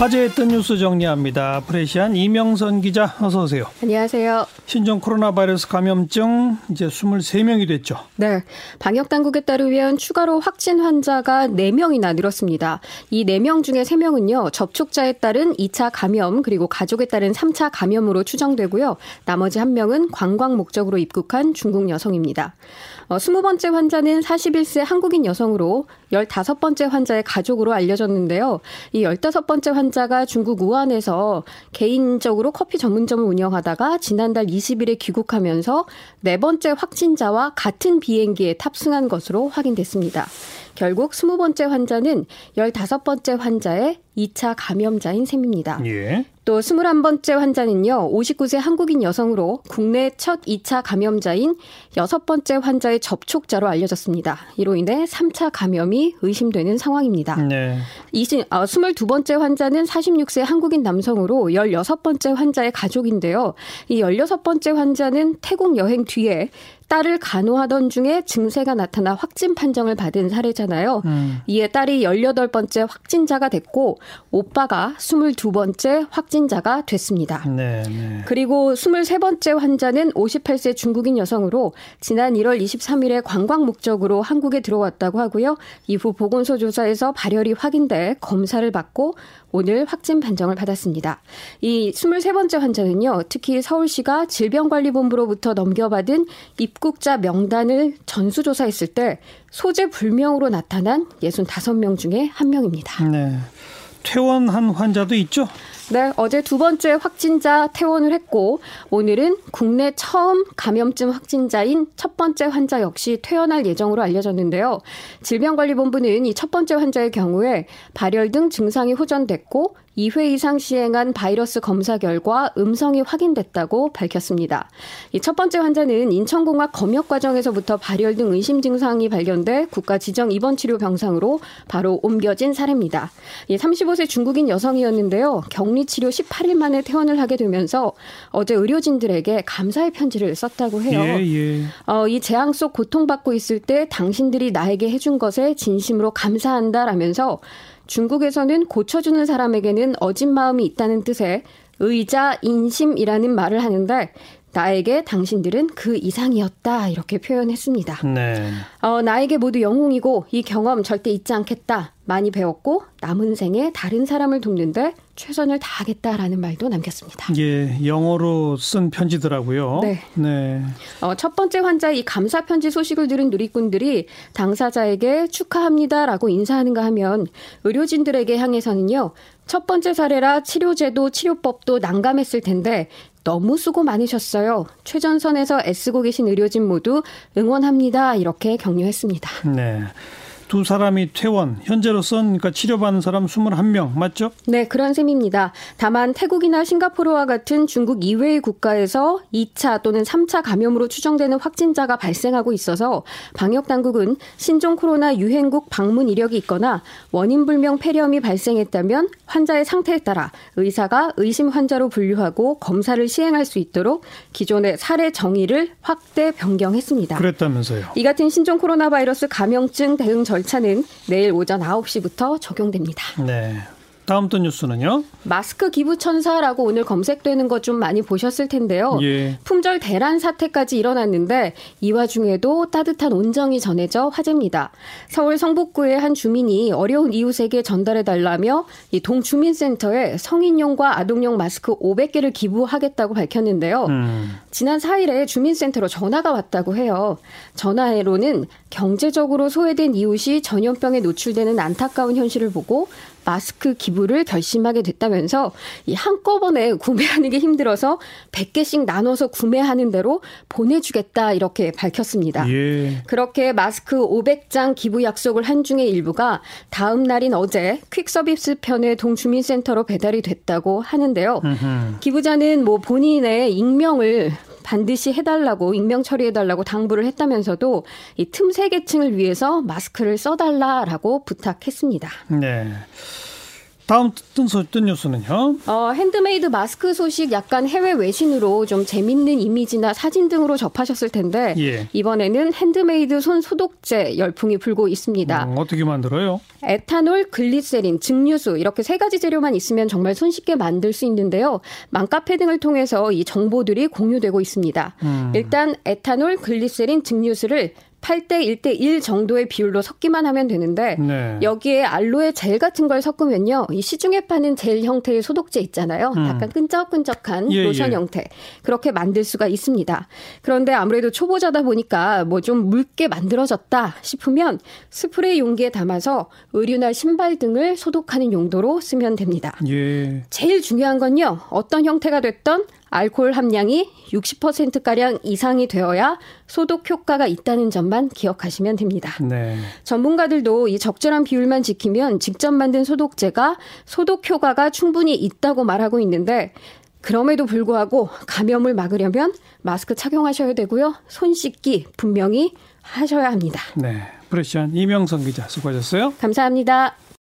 화제했던 뉴스 정리합니다. 프레시안 이명선 기자 어서 오세요. 안녕하세요. 신종 코로나 바이러스 감염증 이제 23명이 됐죠. 네. 방역 당국에 따르면 추가로 확진 환자가 4명이나 늘었습니다. 이 4명 중에 3명은요. 접촉자에 따른 2차 감염 그리고 가족에 따른 3차 감염으로 추정되고요. 나머지 1명은 관광 목적으로 입국한 중국 여성입니다. 어, 20번째 환자는 41세 한국인 여성으로 15번째 환자의 가족으로 알려졌는데요. 이 15번째 환자 가 중국 우한에서 개인적으로 커피 전문점을 운영하다가 지난달 20일에 귀국하면서 네 번째 확진자와 같은 비행기에 탑승한 것으로 확인됐습니다. 결국 20번째 환자는 15번째 환자의 2차 감염자인 셈입니다. 예. 또 21번째 환자는요, 59세 한국인 여성으로 국내 첫 2차 감염자인 6번째 환자의 접촉자로 알려졌습니다. 이로 인해 3차 감염이 의심되는 상황입니다. 네. 20, 어, 22번째 환자는 46세 한국인 남성으로 16번째 환자의 가족인데요. 이 16번째 환자는 태국 여행 뒤에 딸을 간호하던 중에 증세가 나타나 확진 판정을 받은 사례잖아요. 음. 이에 딸이 18번째 확진자가 됐고 오빠가 22번째 확진자가 됐습니다. 네, 네. 그리고 23번째 환자는 58세 중국인 여성으로 지난 1월 23일에 관광 목적으로 한국에 들어왔다고 하고요. 이후 보건소 조사에서 발열이 확인돼 검사를 받고 오늘 확진 판정을 받았습니다. 이 23번째 환자는요, 특히 서울시가 질병관리본부로부터 넘겨받은 입 국자 명단을 전수조사했을 때 소재 불명으로 나타난 65명 중에 한 명입니다. 네. 퇴원한 환자도 있죠? 네, 어제 두 번째 확진자 퇴원을 했고 오늘은 국내 처음 감염증 확진자인 첫 번째 환자 역시 퇴원할 예정으로 알려졌는데요. 질병관리본부는 이 첫 번째 환자의 경우에 발열 등 증상이 호전됐고 2회 이상 시행한 바이러스 검사 결과 음성이 확인됐다고 밝혔습니다. 이첫 번째 환자는 인천공학 검역 과정에서부터 발열 등 의심 증상이 발견돼 국가 지정 입원 치료 병상으로 바로 옮겨진 사례입니다. 35세 중국인 여성이었는데요. 격리 치료 18일 만에 퇴원을 하게 되면서 어제 의료진들에게 감사의 편지를 썼다고 해요. 예, 예. 어, 이 재앙 속 고통받고 있을 때 당신들이 나에게 해준 것에 진심으로 감사한다라면서 중국에서는 고쳐주는 사람에게는 어진 마음이 있다는 뜻의 의자 인심이라는 말을 하는데 나에게 당신들은 그 이상이었다 이렇게 표현했습니다. 네. 어, 나에게 모두 영웅이고 이 경험 절대 잊지 않겠다. 많이 배웠고 남은 생에 다른 사람을 돕는데 최선을 다하겠다라는 말도 남겼습니다. 예, 영어로 쓴 편지더라고요. 네. 네. 어, 첫 번째 환자의 이 감사 편지 소식을 들은 누리꾼들이 당사자에게 축하합니다라고 인사하는가 하면 의료진들에게 향해서는요. 첫 번째 사례라 치료제도 치료법도 난감했을 텐데 너무 수고 많으셨어요. 최전선에서 애쓰고 계신 의료진 모두 응원합니다. 이렇게 격려했습니다. 네. 두 사람이 퇴원, 현재로선 그러니까 치료받는 사람 21명 맞죠? 네, 그런 셈입니다. 다만 태국이나 싱가포르와 같은 중국 이외의 국가에서 2차 또는 3차 감염으로 추정되는 확진자가 발생하고 있어서 방역 당국은 신종 코로나 유행국 방문 이력이 있거나 원인 불명 폐렴이 발생했다면 환자의 상태에 따라 의사가 의심 환자로 분류하고 검사를 시행할 수 있도록 기존의 사례 정의를 확대 변경했습니다. 그랬다면서요. 이 같은 신종 코로나 바이러스 감염증 대응 절 절차는 내일 오전 9시부터 적용됩니다. 네. 다음 또 뉴스는요? 마스크 기부 천사라고 오늘 검색되는 것 좀 많이 보셨을 텐데요. 예. 품절 대란 사태까지 일어났는데 이 와중에도 따뜻한 온정이 전해져 화제입니다. 서울 성북구의 한 주민이 어려운 이웃에게 전달해 달라며 이 동주민센터에 성인용과 아동용 마스크 500개를 기부하겠다고 밝혔는데요. 음. 지난 4일에 주민센터로 전화가 왔다고 해요. 전화로는 경제적으로 소외된 이웃이 전염병에 노출되는 안타까운 현실을 보고 마스크 기부를 결심하게 됐다면서 이 한꺼번에 구매하는 게 힘들어서 100개씩 나눠서 구매하는 대로 보내주겠다 이렇게 밝혔습니다. 예. 그렇게 마스크 500장 기부 약속을 한 중에 일부가 다음 날인 어제 퀵서비스 편의 동주민센터로 배달이 됐다고 하는데요. 음흠. 기부자는 뭐 본인의 익명을 반드시 해달라고 익명 처리해달라고 당부를 했다면서도 이 틈새 계층을 위해서 마스크를 써달라라고 부탁했습니다. 네. 다음 뜬, 소, 뜬 뉴스는요. 어, 핸드메이드 마스크 소식 약간 해외 외신으로 좀 재밌는 이미지나 사진 등으로 접하셨을 텐데 예. 이번에는 핸드메이드 손 소독제 열풍이 불고 있습니다. 음, 어떻게 만들어요? 에탄올, 글리세린, 증류수 이렇게 세 가지 재료만 있으면 정말 손쉽게 만들 수 있는데요. 맘카페 등을 통해서 이 정보들이 공유되고 있습니다. 음. 일단 에탄올, 글리세린, 증류수를 8대 1대 1 정도의 비율로 섞기만 하면 되는데 네. 여기에 알로에 젤 같은 걸 섞으면요. 이 시중에 파는 젤 형태의 소독제 있잖아요. 음. 약간 끈적끈적한 예, 로션 예. 형태. 그렇게 만들 수가 있습니다. 그런데 아무래도 초보자다 보니까 뭐 좀 묽게 만들어졌다 싶으면 스프레이 용기에 담아서 의류나 신발 등을 소독하는 용도로 쓰면 됩니다. 예. 제일 중요한 건요. 어떤 형태가 됐던 알코올 함량이 60%가량 이상이 되어야 소독 효과가 있다는 점만 기억하시면 됩니다. 네. 전문가들도 이 적절한 비율만 지키면 직접 만든 소독제가 소독 효과가 충분히 있다고 말하고 있는데 그럼에도 불구하고 감염을 막으려면 마스크 착용하셔야 되고요. 손 씻기 분명히 하셔야 합니다. 네. 프레시안 이명선 기자 수고하셨어요. 감사합니다.